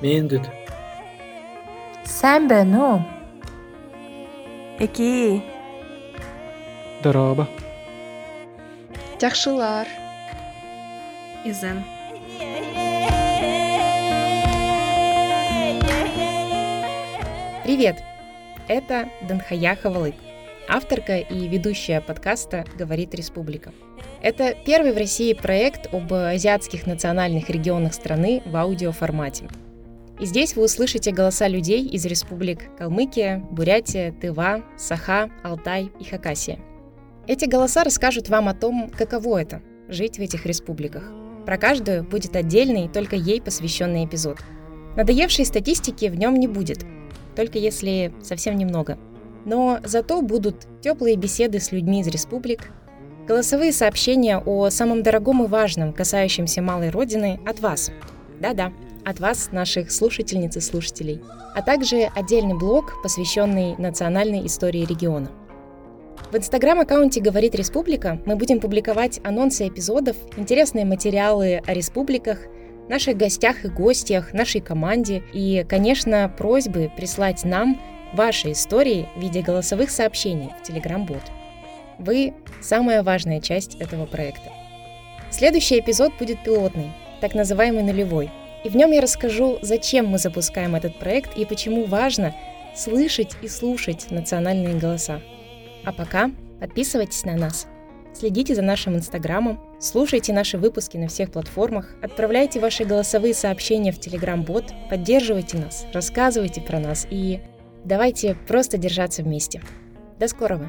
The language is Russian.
Мендит. Сәмбе, ну. Эки. Дороба. Жақшылар. Изен. Привет! Это Данхая Хавалык, авторка и ведущая подкаста «Говорит Республика». Это первый в России проект об азиатских национальных регионах страны в аудиоформате. И здесь вы услышите голоса людей из республик Калмыкия, Бурятия, Тыва, Саха, Алтай и Хакасия. Эти голоса расскажут вам о том, каково это – жить в этих республиках. Про каждую будет отдельный, только ей посвященный эпизод. Надоевшей статистики в нем не будет – только если совсем немного. Но зато будут теплые беседы с людьми из республик, голосовые сообщения о самом дорогом и важном, касающемся малой родины, от вас. Да-да, от вас, наших слушательниц и слушателей. А также отдельный блог, посвященный национальной истории региона. В инстаграм-аккаунте «Говорит Республика» мы будем публиковать анонсы эпизодов, интересные материалы о республиках – наших гостях и гостях, нашей команде и, конечно, просьбы прислать нам ваши истории в виде голосовых сообщений в Telegram-бот. Вы – самая важная часть этого проекта. Следующий эпизод будет пилотный, так называемый нулевой. И в нем я расскажу, зачем мы запускаем этот проект и почему важно слышать и слушать национальные голоса. А пока подписывайтесь на нас – Следите за нашим инстаграмом, слушайте наши выпуски на всех платформах, отправляйте ваши голосовые сообщения в Telegram-бот, поддерживайте нас, рассказывайте про нас и давайте просто держаться вместе. До скорого!